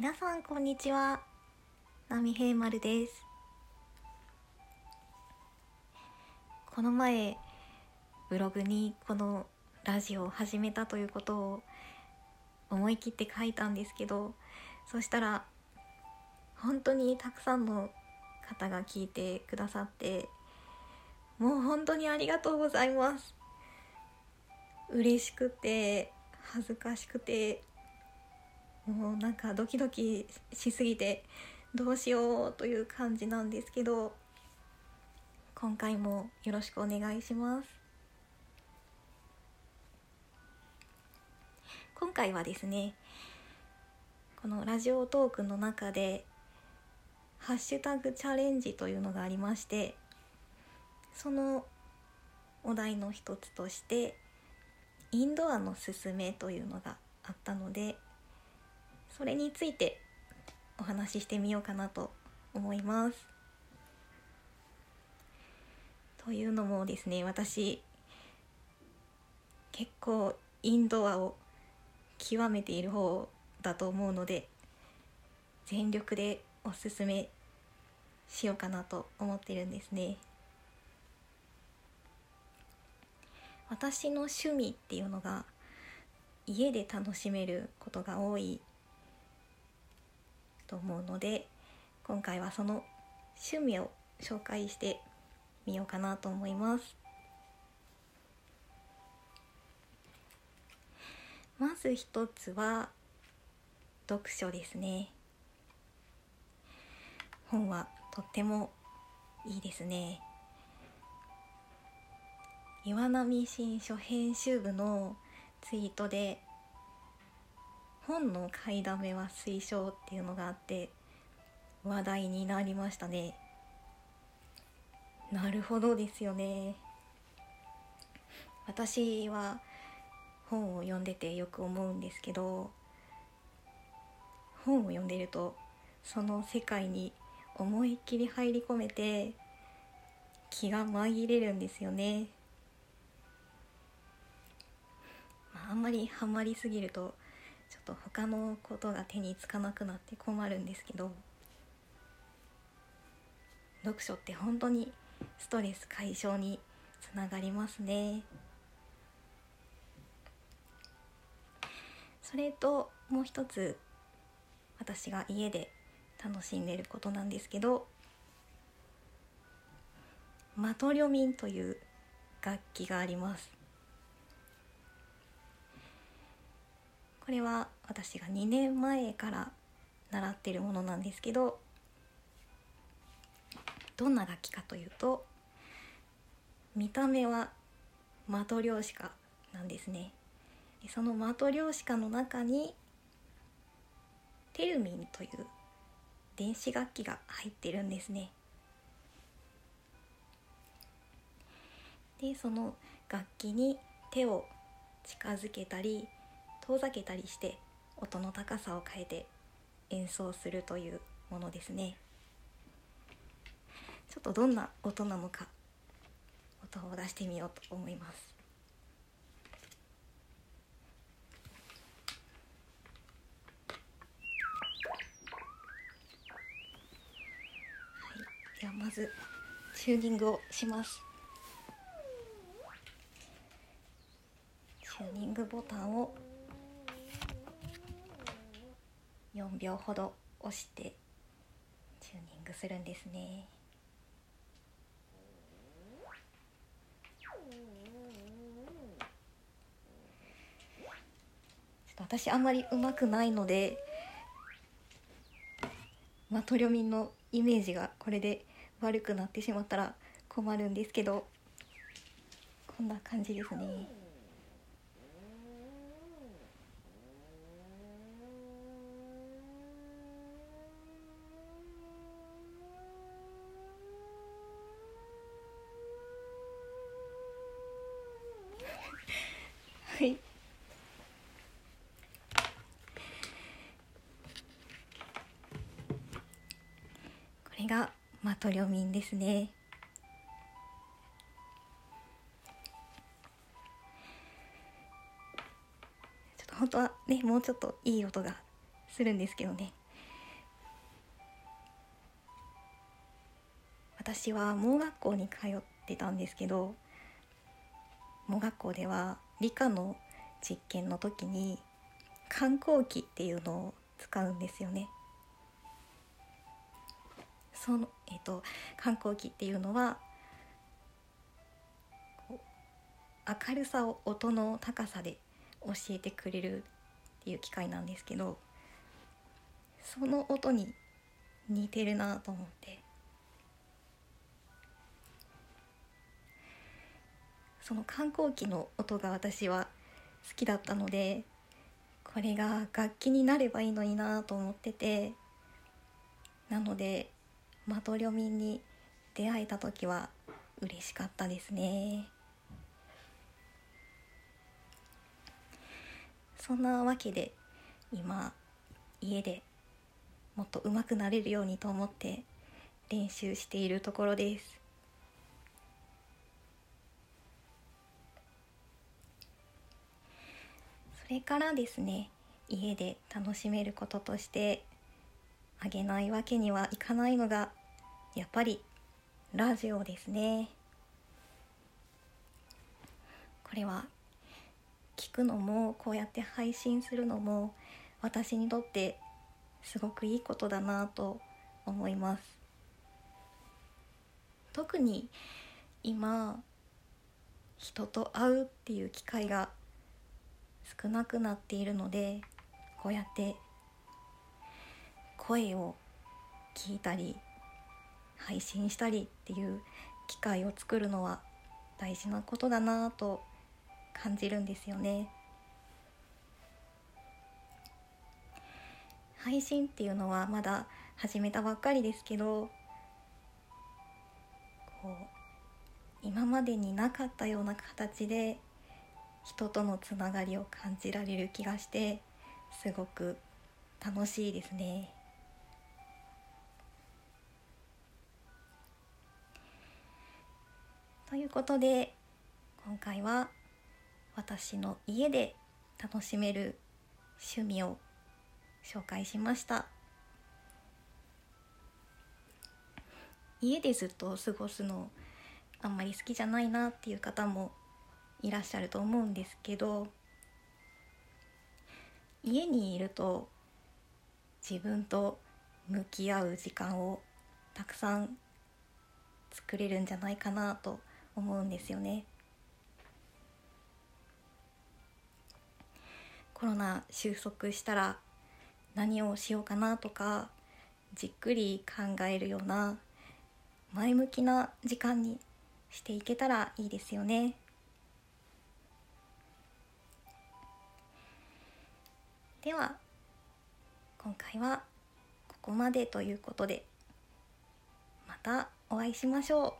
皆さんこんにちは。波平丸です。この前ブログにこのラジオを始めたということを思い切って書いたんですけどそしたら本当にたくさんの方が聞いてくださってもう本当にありがとうございます。嬉しくて恥ずかしくてもうなんかドキドキしすぎてどうしようという感じなんですけど今回もよろしくお願いします。今回はですねこのラジオトークの中でハッシュタグチャレンジというのがありましてそのお題の一つとしてインドアのすすめというのがあったのでそれについてお話ししてみようかなと思います。というのもですね私結構インドアを極めている方だと思うので全力でおすすめしようかなと思ってるんですね。私の趣味っていうのが家で楽しめることが多いと思うので今回はその趣味を紹介してみようかなと思います。まず一つは読書ですね。本はとってもいいですね。岩波新書編集部のツイートで本の買いだめは推奨っていうのがあって話題になりましたね。なるほどですよね。私は本を読んでてよく思うんですけど本を読んでるとその世界に思いっきり入り込めて気が紛れるんですよね。あんまりハマりすぎるとと他のことが手につかなくなって困るんですけど読書って本当にストレス解消につながりますね。それともう一つ私が家で楽しんでることなんですけどマトリョミンという楽器があります。これは私が2年前から習ってるものなんですけどどんな楽器かというと見た目はマトリョーシカなんですね。そのマトリョーシカの中にテルミンという電子楽器が入ってるんですね。でその楽器に手を近づけたり遠ざけたりして音の高さを変えて演奏するというものですね。ちょっとどんな音なのか音を出してみようと思います。はい。ではまずチューニングをします。チューニングボタンを4秒ほど押してチューニングするんですね私あんまり上手くないのでマトリョミンのイメージがこれで悪くなってしまったら困るんですけどこんな感じですね。はい。これがマトリョミンですね。ちょっと本当はねもうちょっといい音がするんですけどね。私は盲学校に通ってたんですけど盲学校では理科の実験の時に観光機っていうのを使うんですよね。そのえーと、観光機っていうのは明るさを音の高さで教えてくれるっていう機械なんですけどその音に似てるなと思ってその観光機の音が私は好きだったのでこれが楽器になればいいのになと思っててなのでマトリョミンに出会えた時は嬉しかったですね。そんなわけで今家でもっと上手くなれるようにと思って練習しているところです。れからですね家で楽しめることとしてあげないわけにはいかないのがやっぱりラジオですね。これは聞くのもこうやって配信するのも私にとってすごくいいことだなと思います。特に今人と会うっていう機会が少なくなっているのでこうやって声を聞いたり配信したりっていう機会を作るのは大事なことだなと感じるんですよね。配信っていうのはまだ始めたばっかりですけどこう今までになかったような形で人とのつながりを感じられる気がしてすごく楽しいですね。ということで今回は私の家で楽しめる趣味を紹介しました家でずっと過ごすのあんまり好きじゃないなっていう方もいらっしゃると思うんですけど家にいると自分と向き合う時間をたくさん作れるんじゃないかなと思うんですよね。コロナ収束したら何をしようかなとかじっくり考えるような前向きな時間にしていけたらいいですよね。では今回はここまでということでまたお会いしましょう。お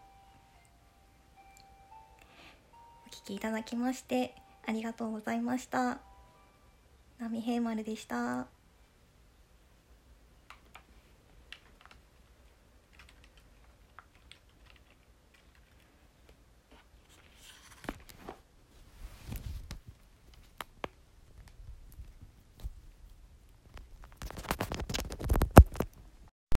聴きいただきましてありがとうございました。波平丸でした。